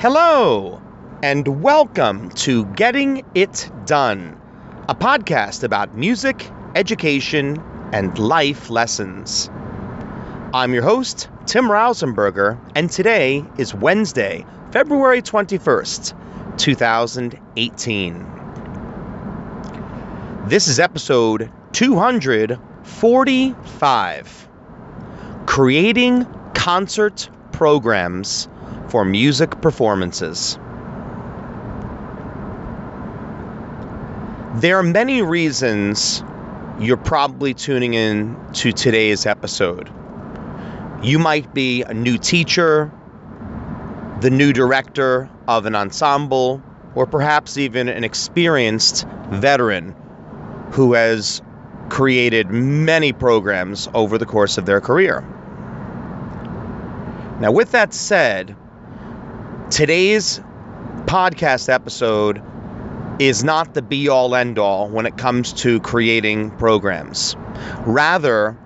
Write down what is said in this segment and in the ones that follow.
Hello, and welcome to Getting It Done, a podcast about music, education, and life lessons. I'm your host, Tim Rausenberger, and today is Wednesday, February 21st, 2018. This is episode 245 Creating Concert Programs for music performances. There are many reasons you're probably tuning in to today's episode. You might be a new teacher, the new director of an ensemble, or perhaps even an experienced veteran who has created many programs over the course of their career. Now, with that said, Today's podcast episode is not the be all end all when it comes to creating programs. Rather,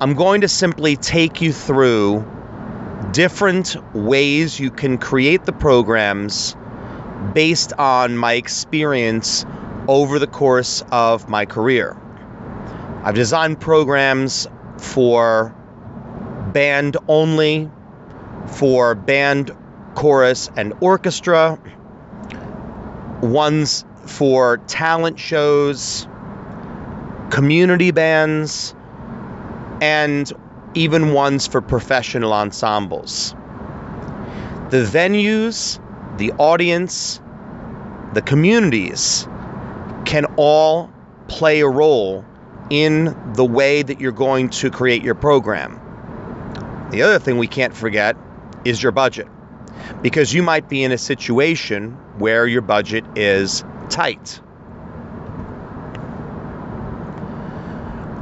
I'm going to simply take you through different ways you can create the programs based on my experience over the course of my career. I've designed programs for band only, for band chorus, and orchestra, ones for talent shows, community bands, and even ones for professional ensembles. The venues, the audience, the communities can all play a role in the way that you're going to create your program. The other thing we can't forget is your budget because you might be in a situation where your budget is tight.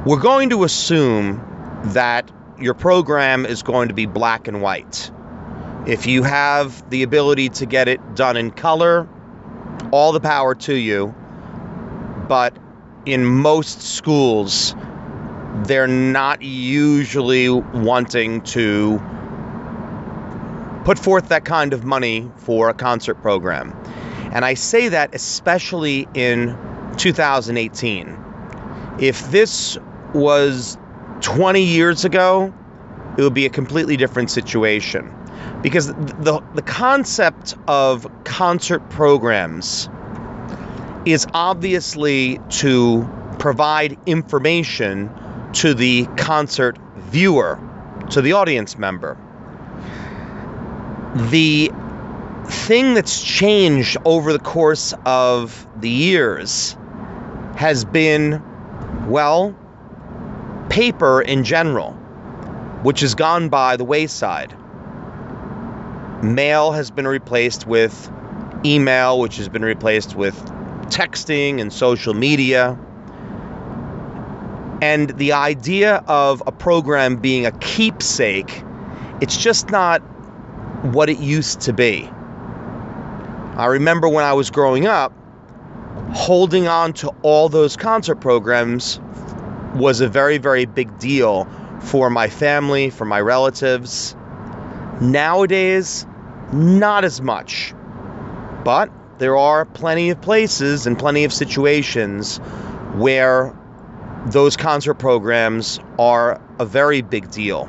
We're going to assume that your program is going to be black and white. If you have the ability to get it done in color, all the power to you. But in most schools, they're not usually wanting to put forth that kind of money for a concert program. And I say that especially in 2018. If this was 20 years ago, it would be a completely different situation. Because the, the concept of concert programs is obviously to provide information to the concert viewer, to the audience member the thing that's changed over the course of the years has been, well, paper in general, which has gone by the wayside. Mail has been replaced with email, which has been replaced with texting and social media. And the idea of a program being a keepsake, it's just not what it used to be. I remember when I was growing up, holding on to all those concert programs was a very, very big deal for my family, for my relatives. Nowadays, not as much. But there are plenty of places and plenty of situations where those concert programs are a very big deal.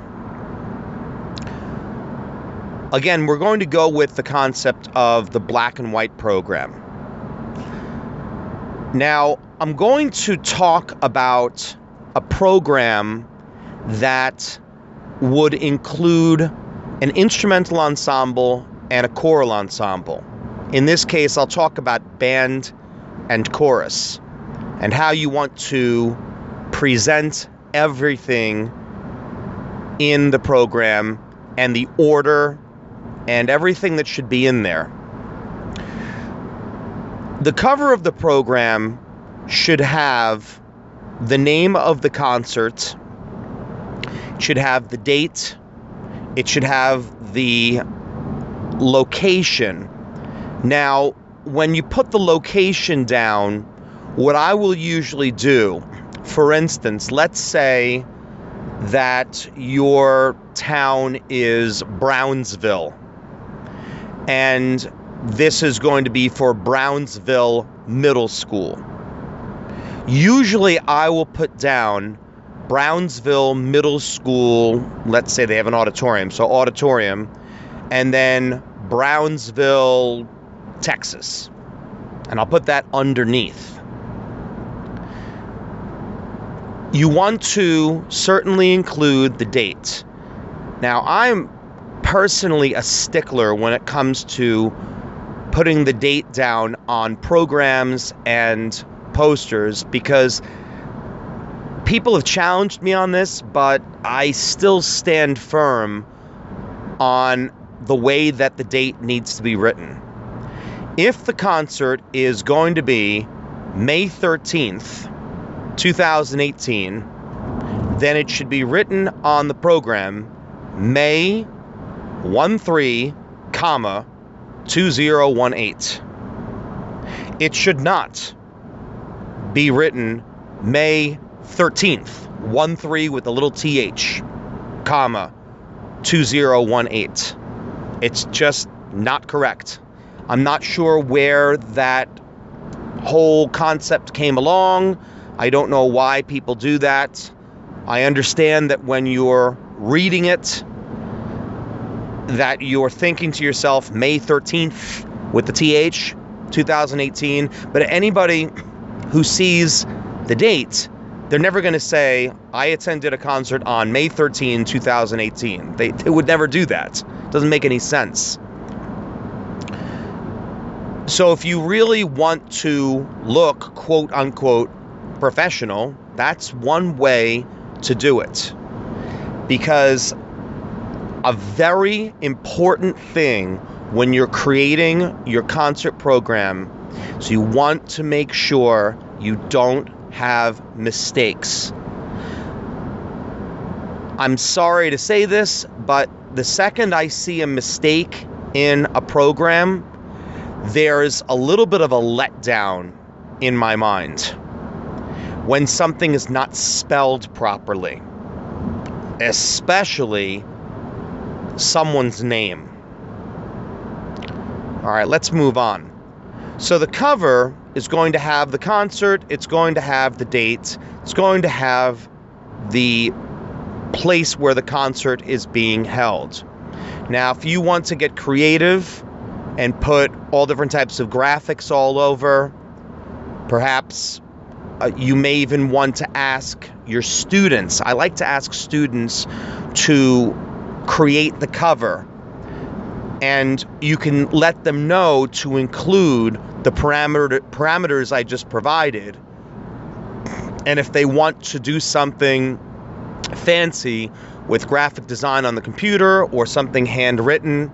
Uh-huh. Again, we're going to go with the concept of the black and white program. Now, I'm going to talk about a program that would include an instrumental ensemble and a choral ensemble. In this case, I'll talk about band and chorus and how you want to present everything in the program and the order and everything that should be in there. The cover of the program should have the name of the concert, it should have the date, it should have the location. Now, when you put the location down, what I will usually do, for instance, let's say that your town is Brownsville and this is going to be for Brownsville Middle School. Usually, I will put down Brownsville Middle School, let's say they have an auditorium, so auditorium, and then Brownsville, Texas. And I'll put that underneath. You want to certainly include the date. Now, I'm personally a stickler when it comes to putting the date down on programs and posters because people have challenged me on this, but I still stand firm on the way that the date needs to be written. If the concert is going to be May 13th, 2018, then it should be written on the program May 13, comma 2018. It should not be written May 13th, 1 3 with a little th, comma 2018. It's just not correct. I'm not sure where that whole concept came along. I don't know why people do that. I understand that when you're reading it, that you're thinking to yourself May 13th with the TH 2018, but anybody who sees the date, they're never going to say, I attended a concert on May 13, 2018. They, they would never do that. It doesn't make any sense. So if you really want to look quote unquote professional, that's one way to do it. Because a very important thing when you're creating your concert program. So you want to make sure you don't have mistakes. I'm sorry to say this, but the second I see a mistake in a program, there's a little bit of a letdown in my mind when something is not spelled properly, especially someone's name. All right, let's move on. So the cover is going to have the concert, it's going to have the dates, it's going to have the place where the concert is being held. Now, if you want to get creative and put all different types of graphics all over, perhaps uh, you may even want to ask your students. I like to ask students to create the cover. And you can let them know to include the parameter, parameters I just provided. And if they want to do something fancy with graphic design on the computer or something handwritten,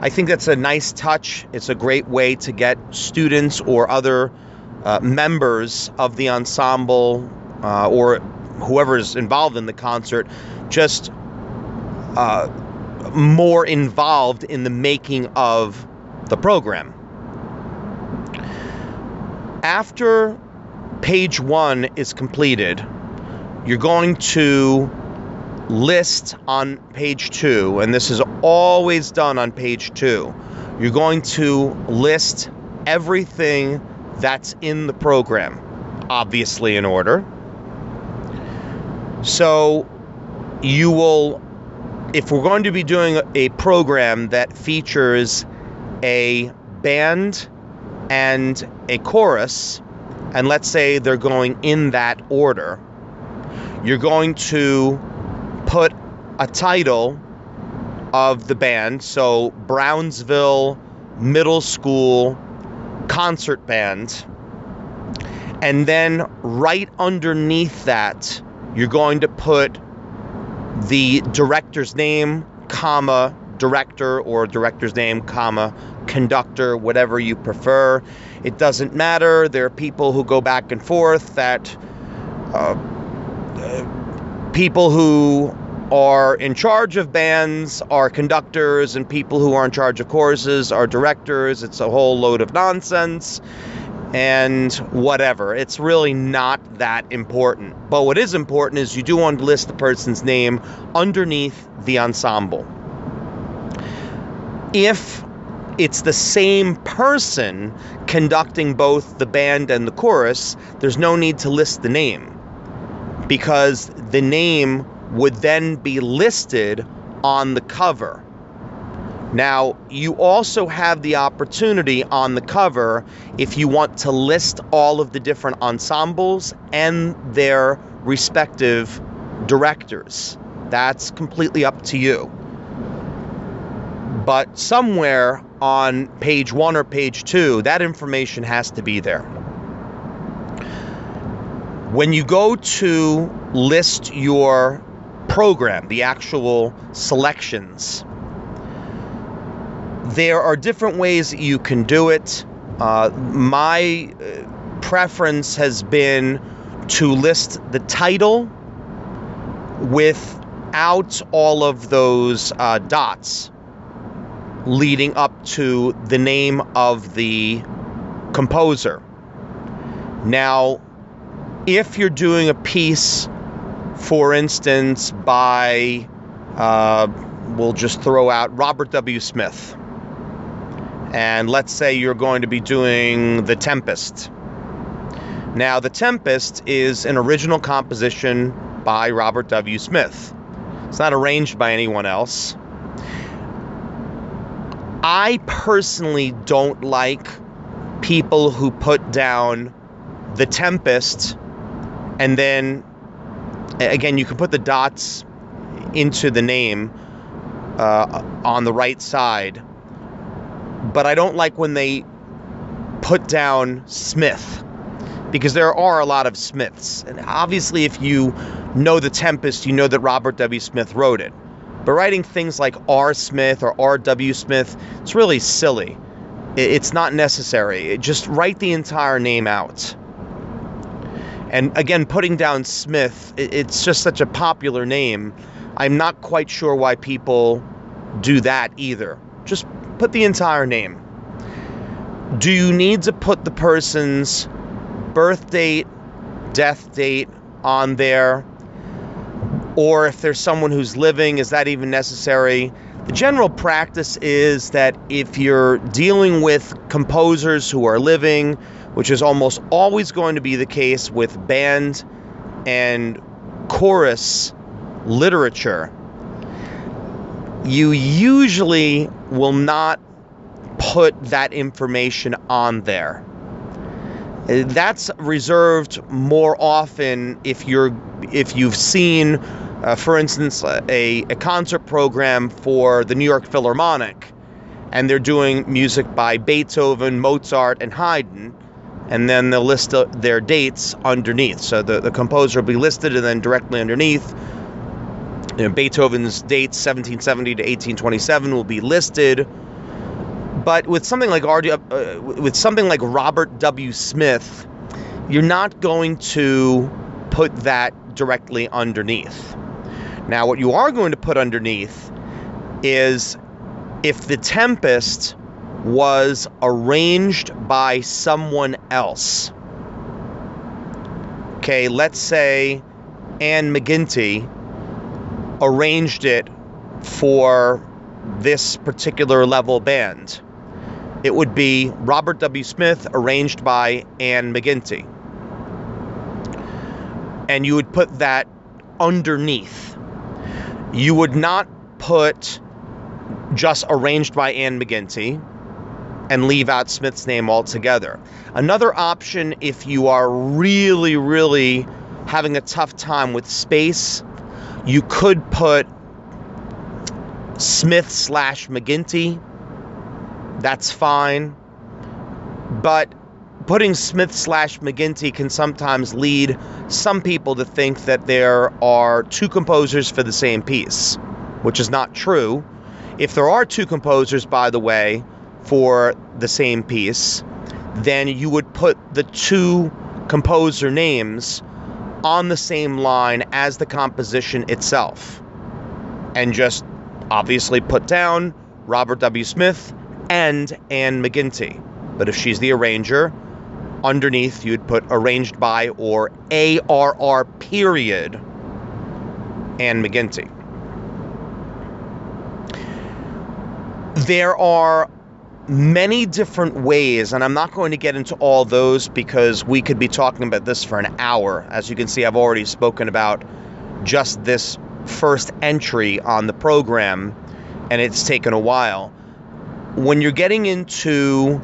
I think that's a nice touch. It's a great way to get students or other uh, members of the ensemble uh, or whoever is involved in the concert just uh, more involved in the making of the program. After page one is completed, you're going to list on page two, and this is always done on page two. You're going to list everything that's in the program, obviously in order. So you will if we're going to be doing a program that features a band and a chorus, and let's say they're going in that order, you're going to put a title of the band, so Brownsville Middle School Concert Band, and then right underneath that, you're going to put the director's name, comma, director or director's name, comma, conductor, whatever you prefer. It doesn't matter. There are people who go back and forth that uh, people who are in charge of bands are conductors and people who are in charge of choruses are directors. It's a whole load of nonsense and whatever. It's really not that important. But what is important is you do want to list the person's name underneath the ensemble. If it's the same person conducting both the band and the chorus, there's no need to list the name because the name would then be listed on the cover. Now, you also have the opportunity on the cover if you want to list all of the different ensembles and their respective directors. That's completely up to you. But somewhere on page one or page two, that information has to be there. When you go to list your program, the actual selections, there are different ways you can do it. Uh, my uh, preference has been to list the title without all of those uh, dots leading up to the name of the composer. Now, if you're doing a piece, for instance, by, uh, we'll just throw out Robert W. Smith, and let's say you're going to be doing The Tempest. Now, The Tempest is an original composition by Robert W. Smith. It's not arranged by anyone else. I personally don't like people who put down The Tempest and then again you can put the dots into the name uh, on the right side but I don't like when they put down Smith because there are a lot of Smiths. And obviously, if you know The Tempest, you know that Robert W. Smith wrote it. But writing things like R. Smith or R.W. Smith, it's really silly. It's not necessary. Just write the entire name out. And again, putting down Smith, it's just such a popular name. I'm not quite sure why people do that either. Just put the entire name. Do you need to put the person's birth date, death date on there? Or if there's someone who's living, is that even necessary? The general practice is that if you're dealing with composers who are living, which is almost always going to be the case with band and chorus literature, you usually will not put that information on there. That's reserved more often if you're if you've seen, uh, for instance, a, a concert program for the New York Philharmonic, and they're doing music by Beethoven, Mozart, and Haydn, and then they'll list their dates underneath. So the, the composer will be listed, and then directly underneath, you know, Beethoven's dates 1770 to 1827 will be listed. But with something like R- uh, with something like Robert W. Smith, you're not going to put that directly underneath. Now, what you are going to put underneath is if the Tempest was arranged by someone else. Okay, let's say Anne McGinty arranged it for this particular level band. It would be Robert W. Smith arranged by Anne McGinty. And you would put that underneath. You would not put just arranged by Anne McGinty and leave out Smith's name altogether. Another option, if you are really, really having a tough time with space, you could put Smith slash McGinty. That's fine. But putting Smith slash McGinty can sometimes lead some people to think that there are two composers for the same piece, which is not true. If there are two composers, by the way, for the same piece, then you would put the two composer names on the same line as the composition itself. And just obviously put down Robert W. Smith and Anne McGinty. But if she's the arranger, underneath you'd put arranged by or ARR period Anne McGinty. There are many different ways, and I'm not going to get into all those because we could be talking about this for an hour. As you can see, I've already spoken about just this first entry on the program, and it's taken a while. When you're getting into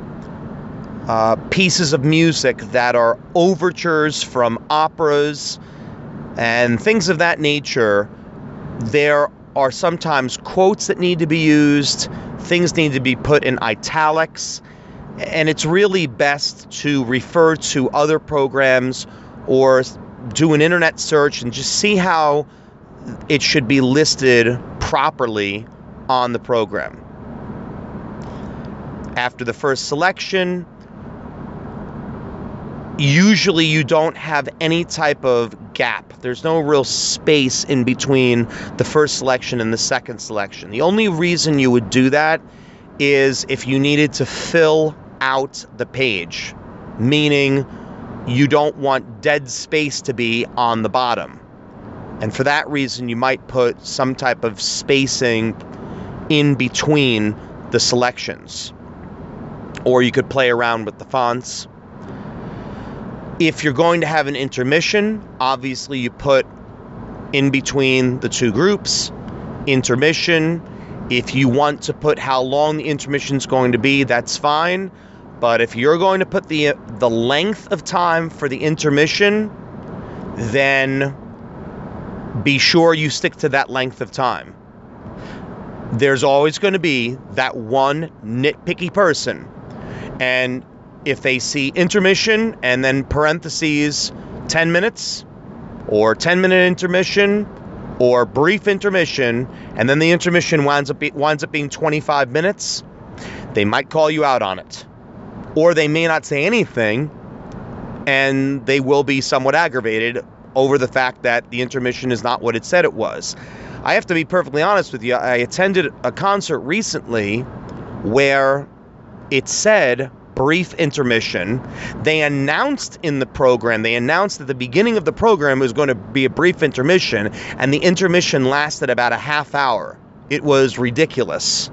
uh, pieces of music that are overtures from operas and things of that nature, there are sometimes quotes that need to be used, things need to be put in italics, and it's really best to refer to other programs or do an internet search and just see how it should be listed properly on the program. After the first selection, usually you don't have any type of gap. There's no real space in between the first selection and the second selection. The only reason you would do that is if you needed to fill out the page, meaning you don't want dead space to be on the bottom. And for that reason, you might put some type of spacing in between the selections. Or you could play around with the fonts if you're going to have an intermission, obviously you put in between the two groups, intermission. If you want to put how long the intermission is going to be, that's fine. But if you're going to put the the length of time for the intermission, then be sure you stick to that length of time. There's always going to be that one nitpicky person. And if they see intermission and then parentheses 10 minutes or 10 minute intermission or brief intermission and then the intermission winds up be, winds up being 25 minutes they might call you out on it. Or they may not say anything and they will be somewhat aggravated over the fact that the intermission is not what it said it was. I have to be perfectly honest with you i attended a concert recently where it said brief intermission. They announced in the program, they announced at the beginning of the program it was going to be a brief intermission, and the intermission lasted about a half hour. It was ridiculous.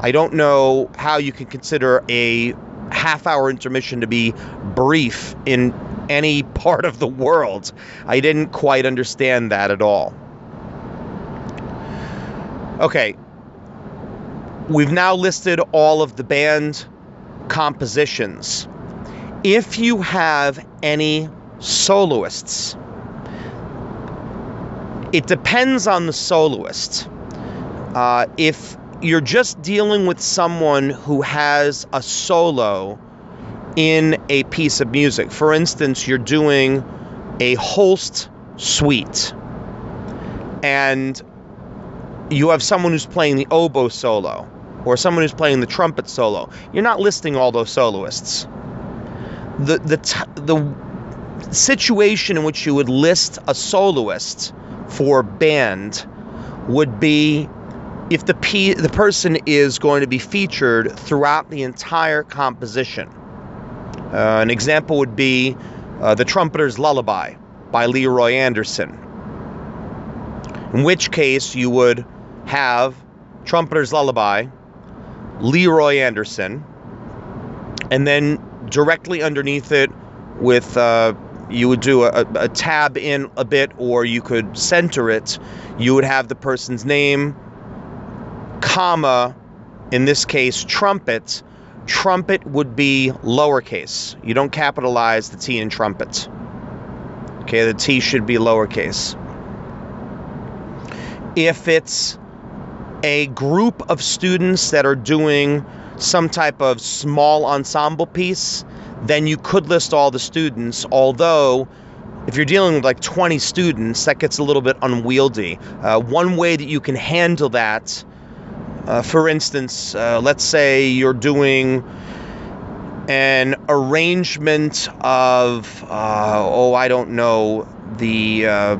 I don't know how you can consider a half hour intermission to be brief in any part of the world. I didn't quite understand that at all. Okay, we've now listed all of the band compositions. If you have any soloists, it depends on the soloist. Uh, if you're just dealing with someone who has a solo in a piece of music, for instance, you're doing a Holst suite, and you have someone who's playing the oboe solo or someone who's playing the trumpet solo. You're not listing all those soloists. The the t- the situation in which you would list a soloist for band would be if the p- the person is going to be featured throughout the entire composition. Uh, an example would be uh, the Trumpeter's Lullaby by Leroy Anderson. In which case you would have Trumpeter's Lullaby Leroy Anderson, and then directly underneath it, with uh, you would do a, a tab in a bit, or you could center it. You would have the person's name, comma, in this case, trumpet. Trumpet would be lowercase. You don't capitalize the T in trumpet. Okay, the T should be lowercase. If it's a group of students that are doing some type of small ensemble piece, then you could list all the students. Although, if you're dealing with like 20 students, that gets a little bit unwieldy. Uh, one way that you can handle that, uh, for instance, uh, let's say you're doing an arrangement of, uh, oh, I don't know, the uh,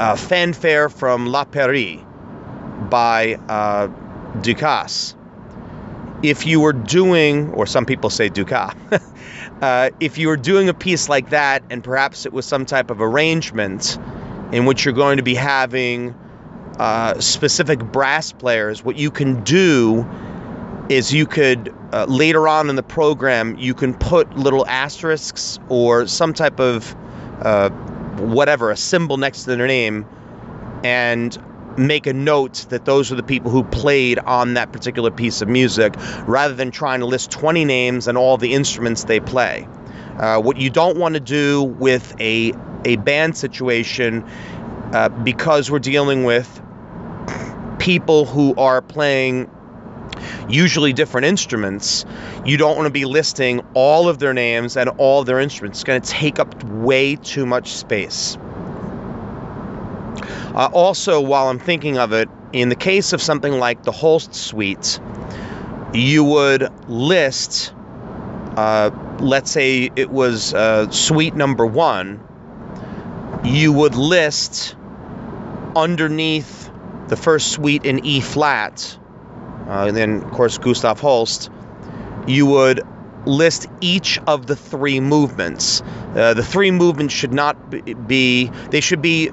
uh, fanfare from La Péri by uh, Ducasse. If you were doing, or some people say Dukas, uh, if you were doing a piece like that, and perhaps it was some type of arrangement in which you're going to be having uh, specific brass players, what you can do is you could uh, later on in the program you can put little asterisks or some type of uh, whatever a symbol next to their name and make a note that those are the people who played on that particular piece of music rather than trying to list 20 names and all the instruments they play. Uh, what you don't want to do with a, a band situation, uh, because we're dealing with people who are playing usually different instruments, you don't want to be listing all of their names and all of their instruments. It's going to take up way too much space. Uh, also, while I'm thinking of it, in the case of something like the Holst suite, you would list, uh, let's say it was uh, suite number one, you would list underneath the first suite in E flat, uh, and then, of course, Gustav Holst, you would list each of the three movements. Uh, the three movements should not be, they should be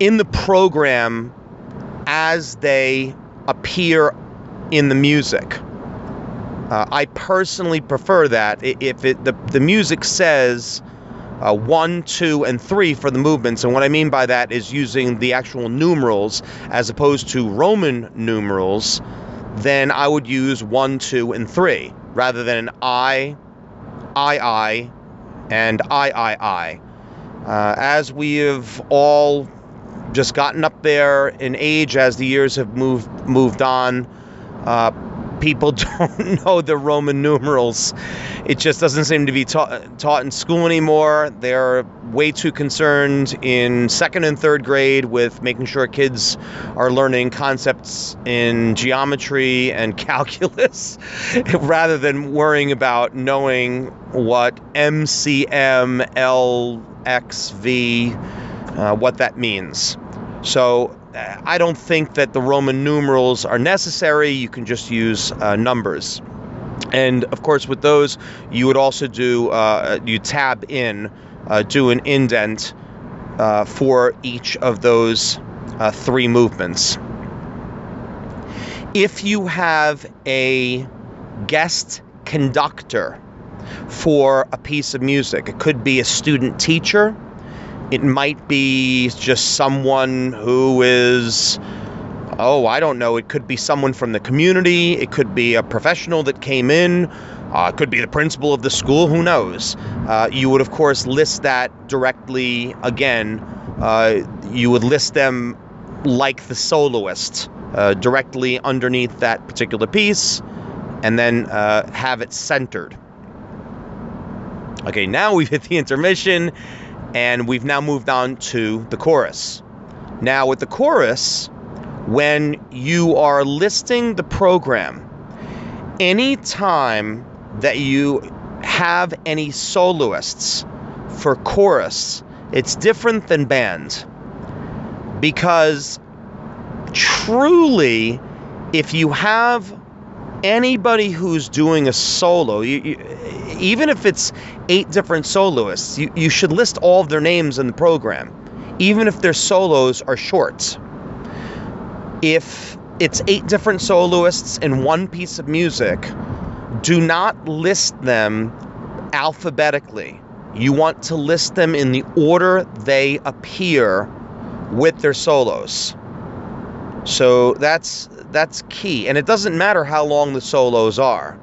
in the program as they appear in the music. Uh, I personally prefer that. If it, the, the music says uh, one, two, and three for the movements, and what I mean by that is using the actual numerals as opposed to Roman numerals, then I would use one, two, and three rather than an I, I, I, and I, I, I. Uh, as we have all just gotten up there in age as the years have moved moved on. Uh, people don't know the Roman numerals. It just doesn't seem to be taught taught in school anymore. They're way too concerned in second and third grade with making sure kids are learning concepts in geometry and calculus rather than worrying about knowing what MCM, LXV, uh, what that means. So uh, I don't think that the Roman numerals are necessary. You can just use uh, numbers. And of course, with those, you would also do, uh, you tab in, uh, do an indent uh, for each of those three movements. If you have a guest conductor for a piece of music, it could be a student teacher it might be just someone who is, oh, I don't know. It could be someone from the community. It could be a professional that came in. Uh, it could be the principal of the school. Who knows? Uh, you would, of course, list that directly again. Uh, you would list them like the soloist uh, directly underneath that particular piece and then uh, have it centered. Okay, now we've hit the intermission and we've now moved on to the chorus. Now, with the chorus, when you are listing the program, anytime that you have any soloists for chorus, it's different than band. Because truly, if you have anybody who's doing a solo, you, you, even if it's eight different soloists, you, you should list all of their names in the program, even if their solos are short. If it's eight different soloists in one piece of music, do not list them alphabetically. You want to list them in the order they appear with their solos. So that's that's key, and it doesn't matter how long the solos are.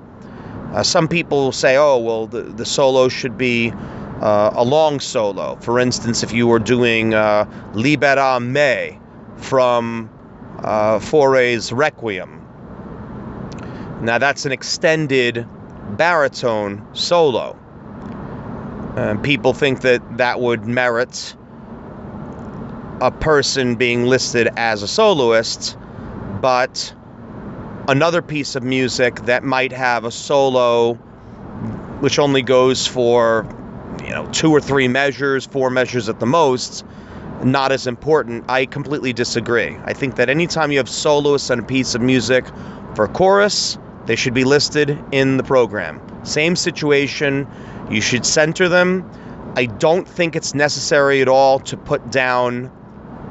Uh, some people say, "Oh, well, the the solo should be uh, a long solo." For instance, if you were doing uh, "Libera Me" from uh, Fauré's Requiem, now that's an extended baritone solo. And people think that that would merit a person being listed as a soloist but another piece of music that might have a solo which only goes for you know two or three measures, four measures at the most, not as important. I completely disagree. I think that anytime you have soloists on a piece of music for chorus, they should be listed in the program. Same situation, you should center them. I don't think it's necessary at all to put down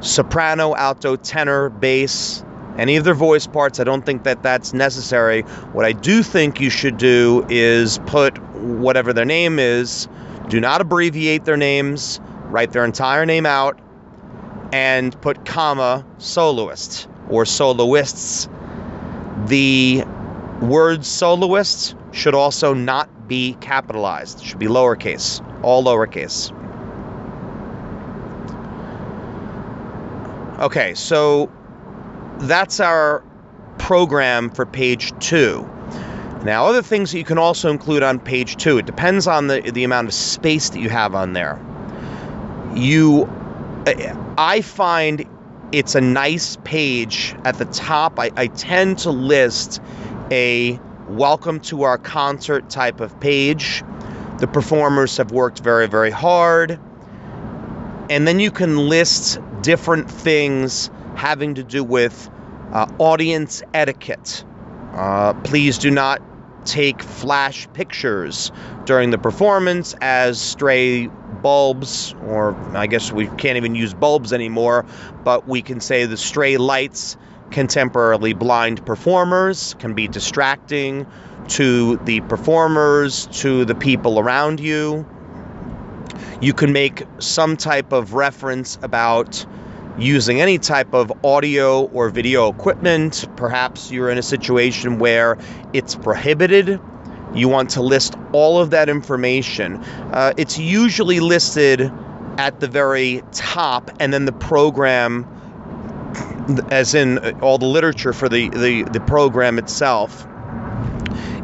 soprano, alto, tenor, bass, any of their voice parts. I don't think that that's necessary. What I do think you should do is put whatever their name is, do not abbreviate their names, write their entire name out, and put comma soloist or soloists. The word soloist should also not be capitalized, it should be lowercase, all lowercase. Okay, so that's our program for page two. Now, other things that you can also include on page two, it depends on the, the amount of space that you have on there. You, I find it's a nice page at the top. I, I tend to list a welcome to our concert type of page. The performers have worked very, very hard. And then you can list different things having to do with uh, audience etiquette. Uh, please do not take flash pictures during the performance as stray bulbs, or I guess we can't even use bulbs anymore, but we can say the stray lights can temporarily blind performers, can be distracting to the performers, to the people around you. You can make some type of reference about using any type of audio or video equipment. Perhaps you're in a situation where it's prohibited. You want to list all of that information. Uh, it's usually listed at the very top, and then the program, as in all the literature for the, the, the program itself,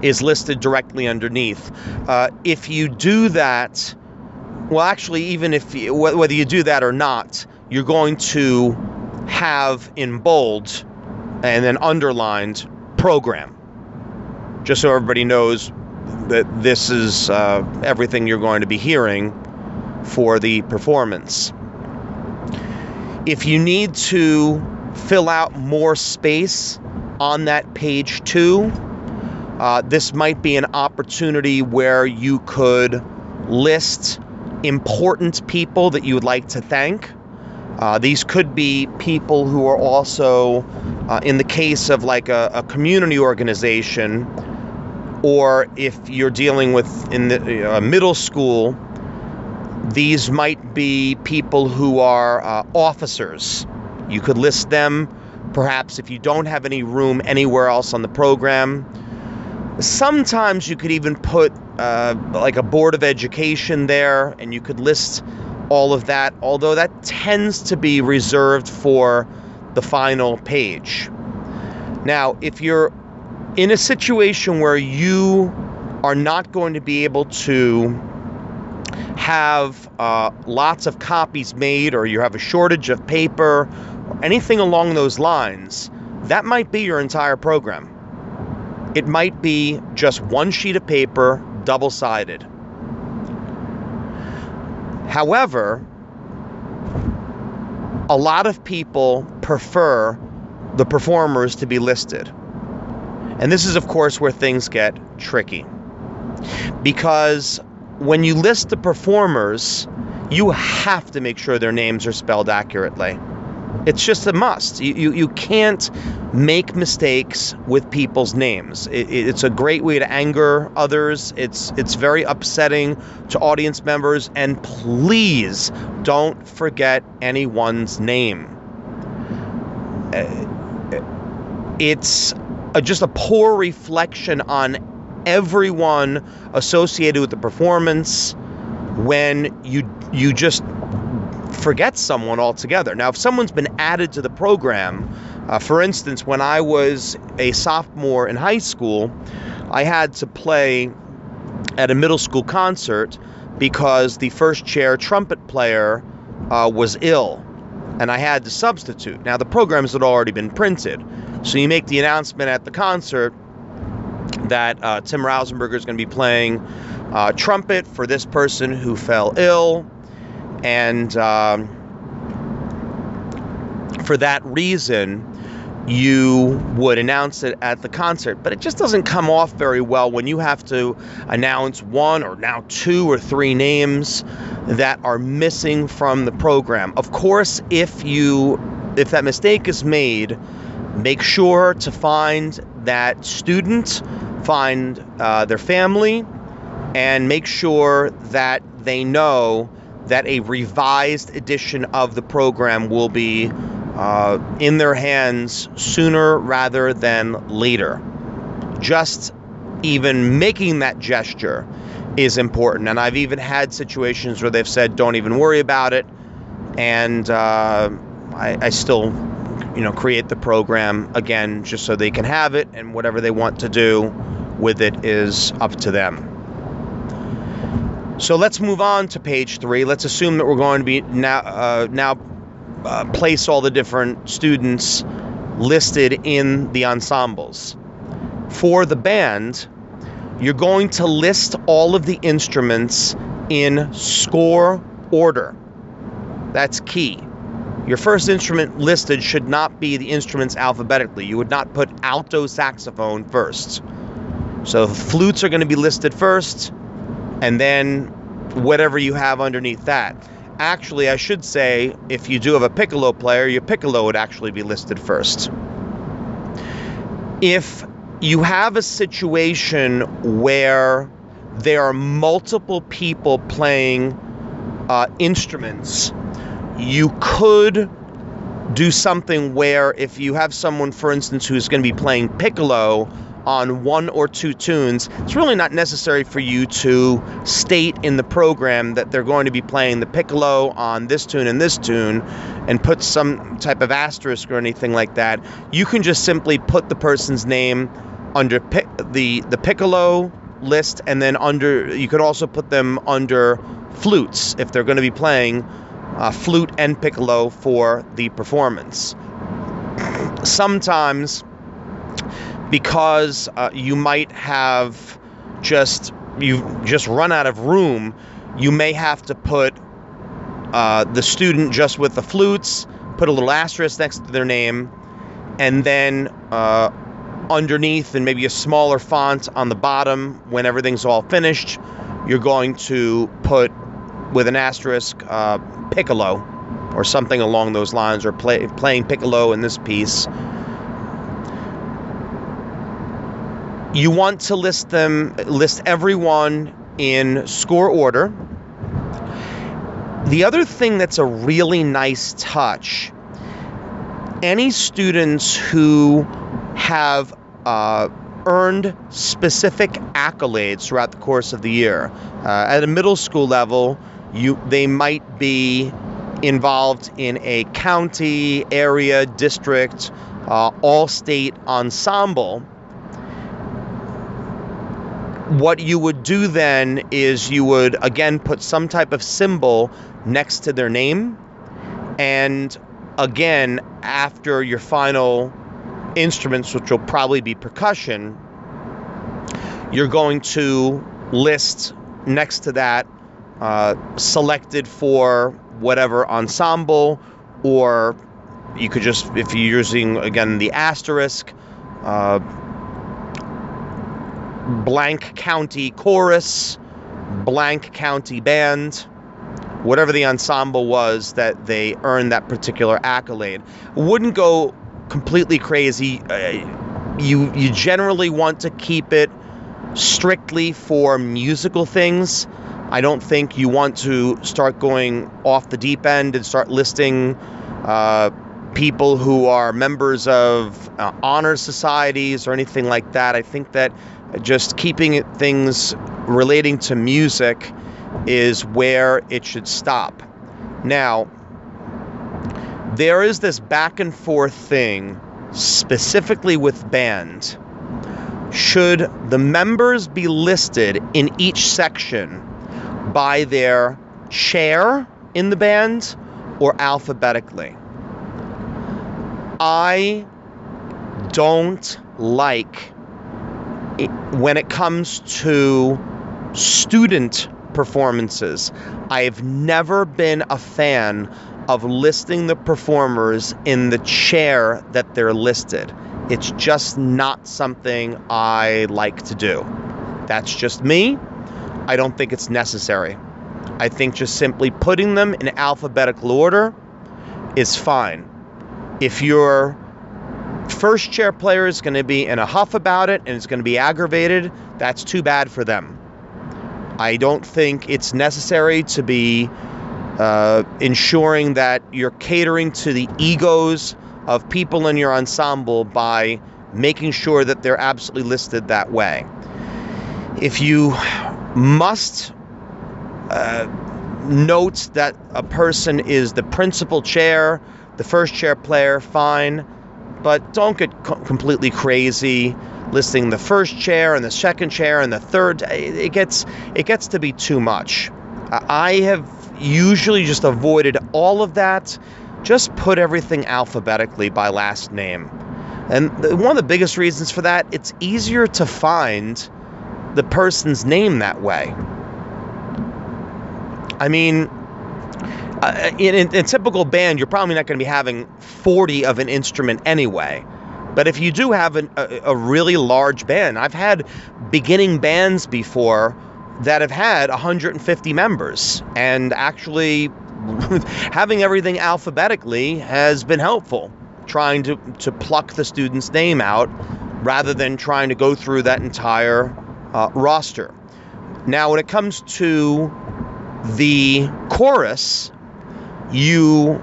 is listed directly underneath. Uh, if you do that, well, actually, even if you, whether you do that or not, you're going to have in bold and then underlined program, just so everybody knows that this is uh, everything you're going to be hearing for the performance. If you need to fill out more space on that page two, uh, this might be an opportunity where you could list important people that you would like to thank uh, these could be people who are also, uh, in the case of like a, a, community organization, or if you're dealing with in the uh, middle school, these might be people who are uh, officers. You could list them, perhaps if you don't have any room anywhere else on the program. Sometimes you could even put uh, like a board of education there, and you could list all of that, although that tends to be reserved for the final page. Now, if you're in a situation where you are not going to be able to have uh, lots of copies made or you have a shortage of paper or anything along those lines, that might be your entire program. It might be just one sheet of paper, double sided. However, a lot of people prefer the performers to be listed. And this is, of course, where things get tricky. Because when you list the performers, you have to make sure their names are spelled accurately. It's just a must. You, you, you can't make mistakes with people's names. It, it's a great way to anger others. It's it's very upsetting to audience members. And please don't forget anyone's name. Uh, it's a, just a poor reflection on everyone associated with the performance when you you just forget someone altogether. Now, if someone's been added to the program, uh, for instance, when I was a sophomore in high school, I had to play at a middle school concert because the first chair trumpet player uh, was ill and I had to substitute. Now, the programs had already been printed, so you make the announcement at the concert that uh, Tim Rausenberger is going to be playing uh, trumpet for this person who fell ill and um, for that reason, you would announce it at the concert. But it just doesn't come off very well when you have to announce one or now two or three names that are missing from the program. Of course, if you if that mistake is made, make sure to find that student, find uh, their family, and make sure that they know that a revised edition of the program will be uh, in their hands sooner rather than later. Just even making that gesture is important. And I've even had situations where they've said, don't even worry about it. And uh, I, I still, you know, create the program again just so they can have it. And whatever they want to do with it is up to them. So let's move on to page three. Let's assume that we're going to be now uh, now uh, place all the different students listed in the ensembles. For the band, you're going to list all of the instruments in score order. That's key. Your first instrument listed should not be the instruments alphabetically. You would not put alto saxophone first. So flutes are going to be listed first, and then whatever you have underneath that. Actually, I should say, if you do have a piccolo player, your piccolo would actually be listed first. If you have a situation where there are multiple people playing uh, instruments, you could do something where if you have someone, for instance, who's going to be playing piccolo, on one or two tunes, it's really not necessary for you to state in the program that they're going to be playing the piccolo on this tune and this tune and put some type of asterisk or anything like that. You can just simply put the person's name under the the piccolo list and then under you could also put them under flutes if they're going to be playing uh, flute and piccolo for the performance. Sometimes because uh, you might have just you just run out of room you may have to put uh, the student just with the flutes put a little asterisk next to their name and then uh, underneath and maybe a smaller font on the bottom when everything's all finished you're going to put with an asterisk uh, piccolo or something along those lines or play, playing piccolo in this piece you want to list them list everyone in score order. The other thing that's a really nice touch any students who have uh, earned specific accolades throughout the course of the year uh, at a middle school level you they might be involved in a county area district uh, all state ensemble what you would do then is you would again put some type of symbol next to their name. And again after your final instruments which will probably be percussion you're going to list next to that uh, selected for whatever ensemble or you could just if you're using again the asterisk uh, blank county chorus, blank county band, whatever the ensemble was that they earned that particular accolade. Wouldn't go completely crazy. Uh, you you generally want to keep it strictly for musical things. I don't think you want to start going off the deep end and start listing uh, people who are members of uh, honor societies or anything like that. I think that just keeping things relating to music is where it should stop. Now, there is this back and forth thing, specifically with band. Should the members be listed in each section by their chair in the band or alphabetically? I don't like when it comes to student performances, I've never been a fan of listing the performers in the chair that they're listed. It's just not something I like to do. That's just me. I don't think it's necessary. I think just simply putting them in alphabetical order is fine. If you're first chair player is going to be in a huff about it and it's going to be aggravated, that's too bad for them. I don't think it's necessary to be uh, ensuring that you're catering to the egos of people in your ensemble by making sure that they're absolutely listed that way. If you must uh, note that a person is the principal chair, the first chair player, fine, but don't get co- completely crazy listing the first chair and the second chair and the third. It gets it gets to be too much. I have usually just avoided all of that. Just put everything alphabetically by last name. And one of the biggest reasons for that, it's easier to find the person's name that way. I mean, uh, in, in, a typical band, you're probably not going to be having 40 of an instrument anyway. But if you do have an, a, a really large band, I've had beginning bands before that have had 150 members, and actually having everything alphabetically has been helpful. Trying to, to pluck the student's name out rather than trying to go through that entire uh, roster. Now, when it comes to the chorus, you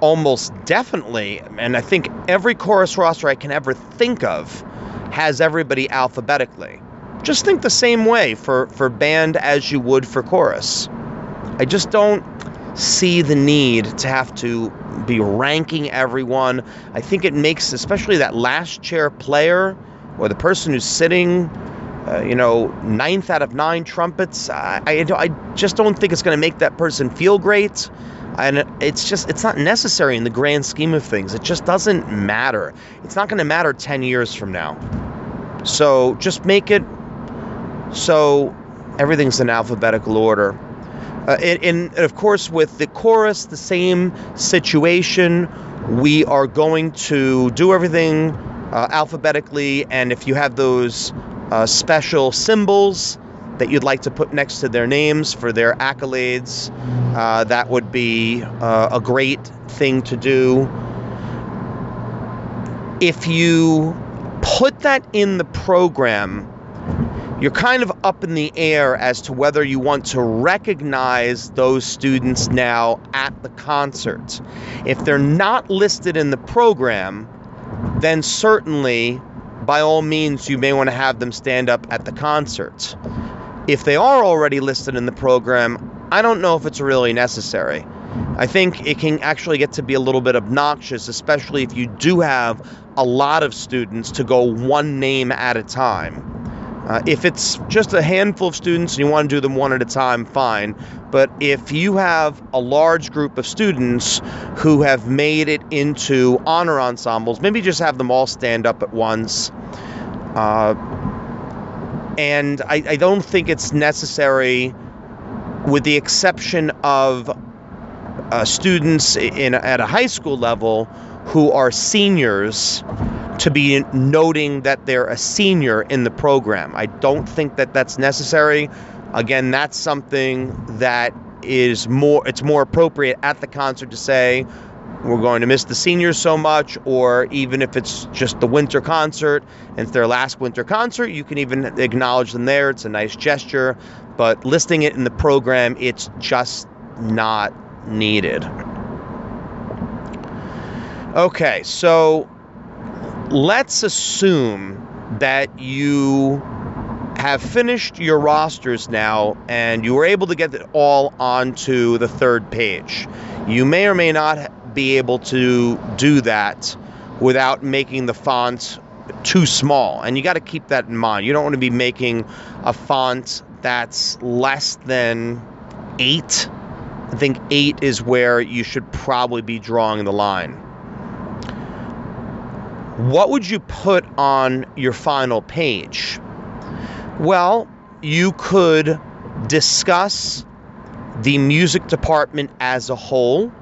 almost definitely, and I think every chorus roster I can ever think of has everybody alphabetically. Just think the same way for, for band as you would for chorus. I just don't see the need to have to be ranking everyone. I think it makes, especially that last chair player or the person who's sitting, uh, you know, ninth out of nine trumpets. I, I, I just don't think it's going to make that person feel great. And it's just, it's not necessary in the grand scheme of things. It just doesn't matter. It's not going to matter 10 years from now. So just make it so everything's in alphabetical order. Uh, and, and, of course, with the chorus, the same situation. We are going to do everything uh, alphabetically, and if you have those uh, special symbols that you'd like to put next to their names for their accolades, uh, that would be uh, a great thing to do. If you put that in the program, you're kind of up in the air as to whether you want to recognize those students now at the concert. If they're not listed in the program, then certainly, by all means, you may want to have them stand up at the concert. If they are already listed in the program, I don't know if it's really necessary. I think it can actually get to be a little bit obnoxious, especially if you do have a lot of students to go one name at a time. Uh, if it's just a handful of students and you want to do them one at a time, fine. But if you have a large group of students who have made it into honor ensembles, maybe just have them all stand up at once. Uh, and I, I don't think it's necessary, with the exception of uh, students in at a high school level who are seniors to be noting that they're a senior in the program. I don't think that that's necessary. Again, that's something that is more it's more appropriate at the concert to say we're going to miss the seniors so much or even if it's just the winter concert and it's their last winter concert you can even acknowledge them there it's a nice gesture but listing it in the program it's just not needed okay so let's assume that you have finished your rosters now and you were able to get it all onto the third page. You may or may not be able to do that without making the font too small. And you got to keep that in mind. You don't want to be making a font that's less than eight. I think eight is where you should probably be drawing the line what would you put on your final page? Well, you could discuss the music department as a whole.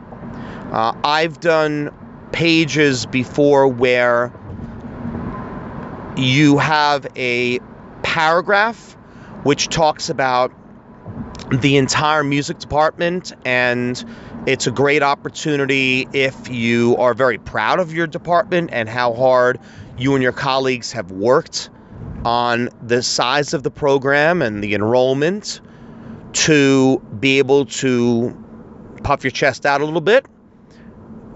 Uh, I've done pages before where you have a paragraph which talks about the entire music department and It's a great opportunity if you are very proud of your department and how hard you and your colleagues have worked on the size of the program and the enrollment to be able to puff your chest out a little bit,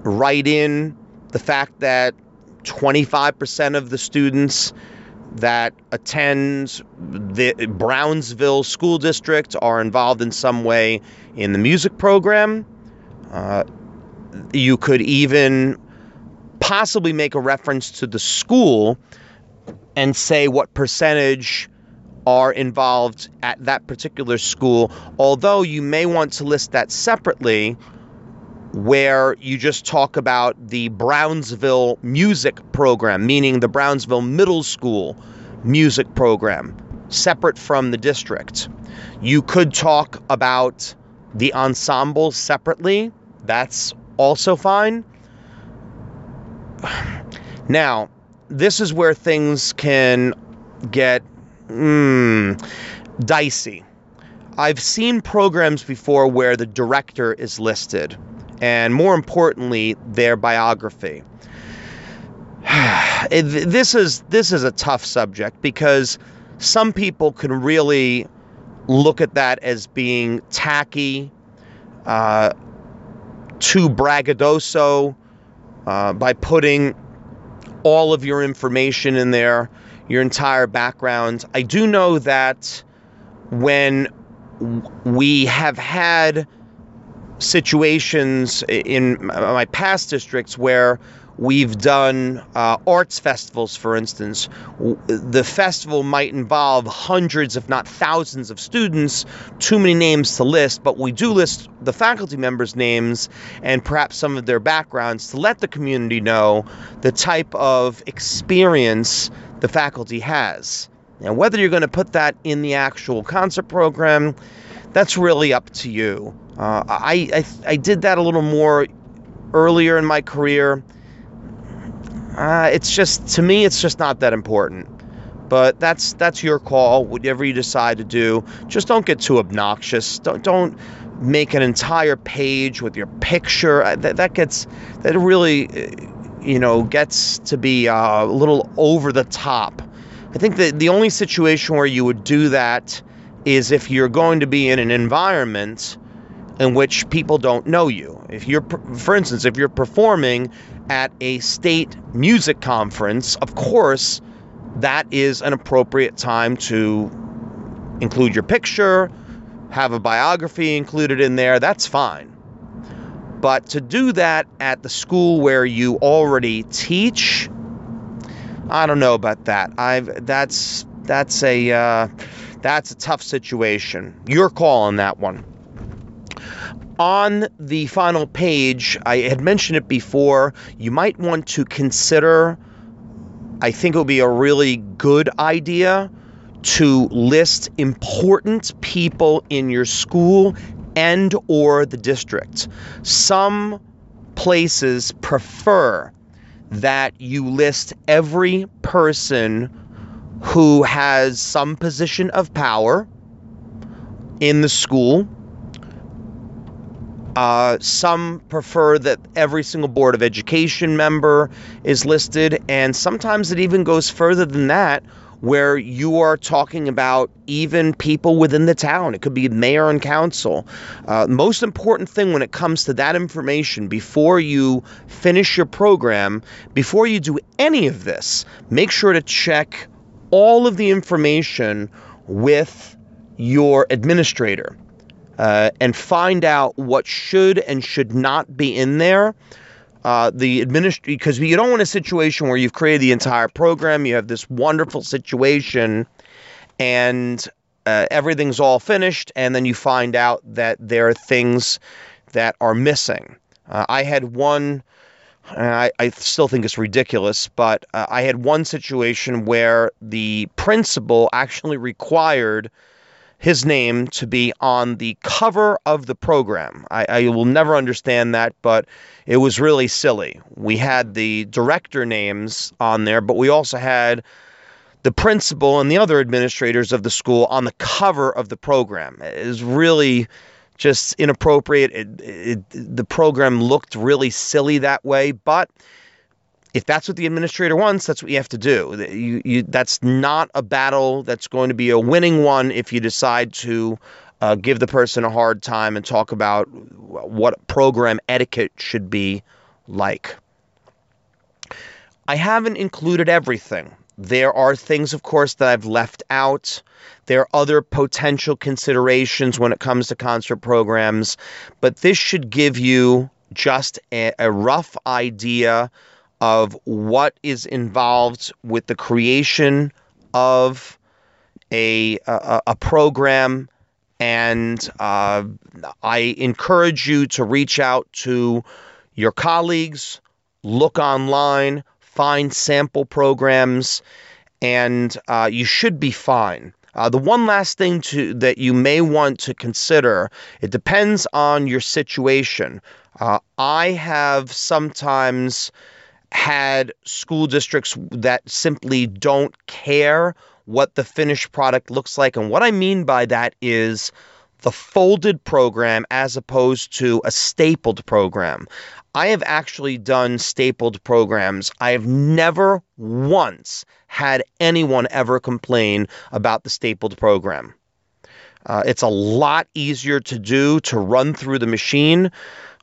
write in the fact that 25% of the students that attend the Brownsville School District are involved in some way in the music program. Uh, you could even possibly make a reference to the school and say what percentage are involved at that particular school, although you may want to list that separately where you just talk about the Brownsville music program, meaning the Brownsville Middle School music program, separate from the district. You could talk about the ensemble separately. That's also fine. Now, this is where things can get mm, dicey. I've seen programs before where the director is listed, and more importantly, their biography. this is this is a tough subject because some people can really look at that as being tacky, uh, too braggadocio, uh, by putting all of your information in there, your entire background. I do know that when we have had situations in my past districts where We've done uh, arts festivals, for instance. The festival might involve hundreds, if not thousands, of students. Too many names to list, but we do list the faculty members' names and perhaps some of their backgrounds to let the community know the type of experience the faculty has. Now, whether you're going to put that in the actual concert program, that's really up to you. Uh, I, I I did that a little more earlier in my career uh, it's just to me, it's just not that important. But that's that's your call. Whatever you decide to do, just don't get too obnoxious. Don't don't make an entire page with your picture. Uh, that that gets that really, uh, you know, gets to be uh, a little over the top. I think that the only situation where you would do that is if you're going to be in an environment in which people don't know you. If you're, for instance, if you're performing at a state music conference, of course, that is an appropriate time to include your picture, have a biography included in there. That's fine. But to do that at the school where you already teach, I don't know about that. I've that's that's a uh, that's a tough situation. Your call on that one on the final page, I had mentioned it before, you might want to consider, I think it would be a really good idea to list important people in your school and or the district. Some places prefer that you list every person who has some position of power in the school uh, some prefer that every single Board of Education member is listed, and sometimes it even goes further than that, where you are talking about even people within the town. It could be mayor and council. Uh, most important thing when it comes to that information before you finish your program, before you do any of this, make sure to check all of the information with your administrator uh, and find out what should and should not be in there. Uh, the administration, because you don't want a situation where you've created the entire program, you have this wonderful situation, and uh, everything's all finished, and then you find out that there are things that are missing. Uh, I had one. I, I, still think it's ridiculous, but uh, I had one situation where the principal actually required his name to be on the cover of the program. I, I, will never understand that, but it was really silly. We had the director names on there, but we also had the principal and the other administrators of the school on the cover of the program. It is really just inappropriate. It, it, the program looked really silly that way, but if that's what the administrator wants, that's what you have to do. You, you, that's not a battle that's going to be a winning one if you decide to uh, give the person a hard time and talk about what program etiquette should be like. I haven't included everything. There are things, of course, that I've left out. There are other potential considerations when it comes to concert programs, but this should give you just a, a rough idea of what is involved with the creation of a, a, a program and uh, I encourage you to reach out to your colleagues, look online, find sample programs, and uh, you should be fine. Uh, the one last thing to that you may want to consider it depends on your situation. Uh, I have sometimes had school districts that simply don't care what the finished product looks like. And what I mean by that is the folded program as opposed to a stapled program. I have actually done stapled programs. I have never once had anyone ever complain about the stapled program. Uh, it's a lot easier to do to run through the machine.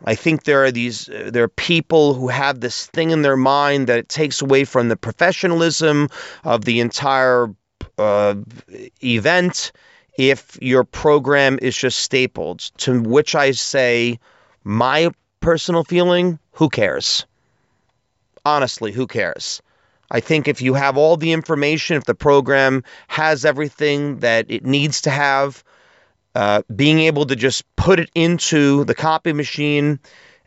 I think there are these uh, there are people who have this thing in their mind that it takes away from the professionalism of the entire uh, event if your program is just stapled. To which I say, my personal feeling, who cares? Honestly, who cares? I think if you have all the information, if the program has everything that it needs to have, uh, being able to just put it into the copy machine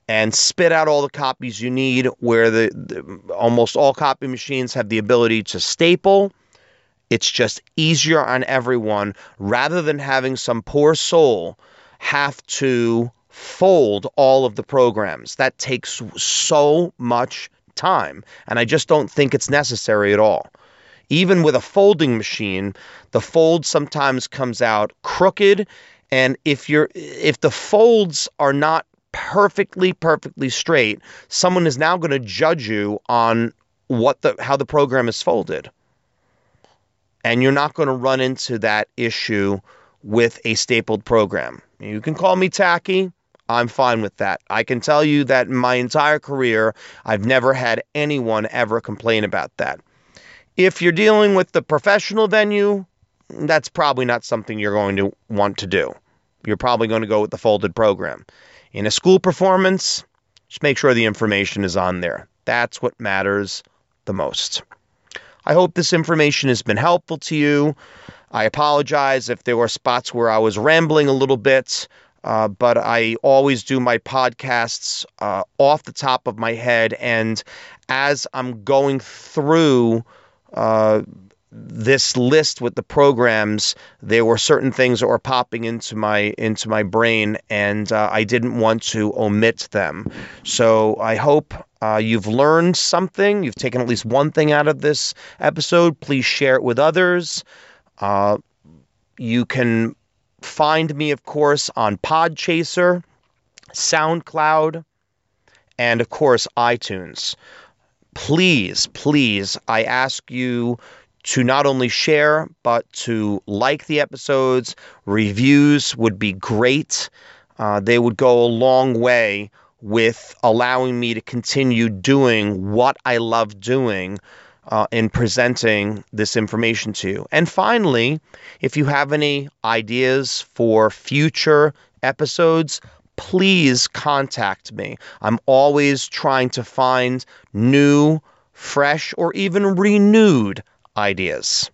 and spit out all the copies you need, where the, the almost all copy machines have the ability to staple it's just easier on everyone rather than having some poor soul have to fold all of the programs. That takes so much time, and I just don't think it's necessary at all. Even with a folding machine, the fold sometimes comes out crooked, and if you're if the folds are not perfectly perfectly straight, someone is now going to judge you on what the how the program is folded. And you're not going to run into that issue with a stapled program. You can call me tacky. I'm fine with that. I can tell you that my entire career, I've never had anyone ever complain about that. If you're dealing with the professional venue, that's probably not something you're going to want to do. You're probably going to go with the folded program. In a school performance, just make sure the information is on there. That's what matters the most. I hope this information has been helpful to you. I apologize if there were spots where I was rambling a little bit, uh, but I always do my podcasts uh, off the top of my head. And as I'm going through uh, this list with the programs, there were certain things that were popping into my into my brain, and uh, I didn't want to omit them. So I hope uh, you've learned something. You've taken at least one thing out of this episode. Please share it with others. Uh, you can find me, of course, on Podchaser, SoundCloud, and of course iTunes. Please, please, I ask you to not only share, but to like the episodes. Reviews would be great. Uh, they would go a long way with allowing me to continue doing what I love doing uh, in presenting this information to you. And finally, if you have any ideas for future episodes, please contact me. I'm always trying to find new, fresh, or even renewed ideas.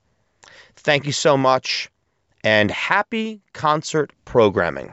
Thank you so much, and happy concert programming.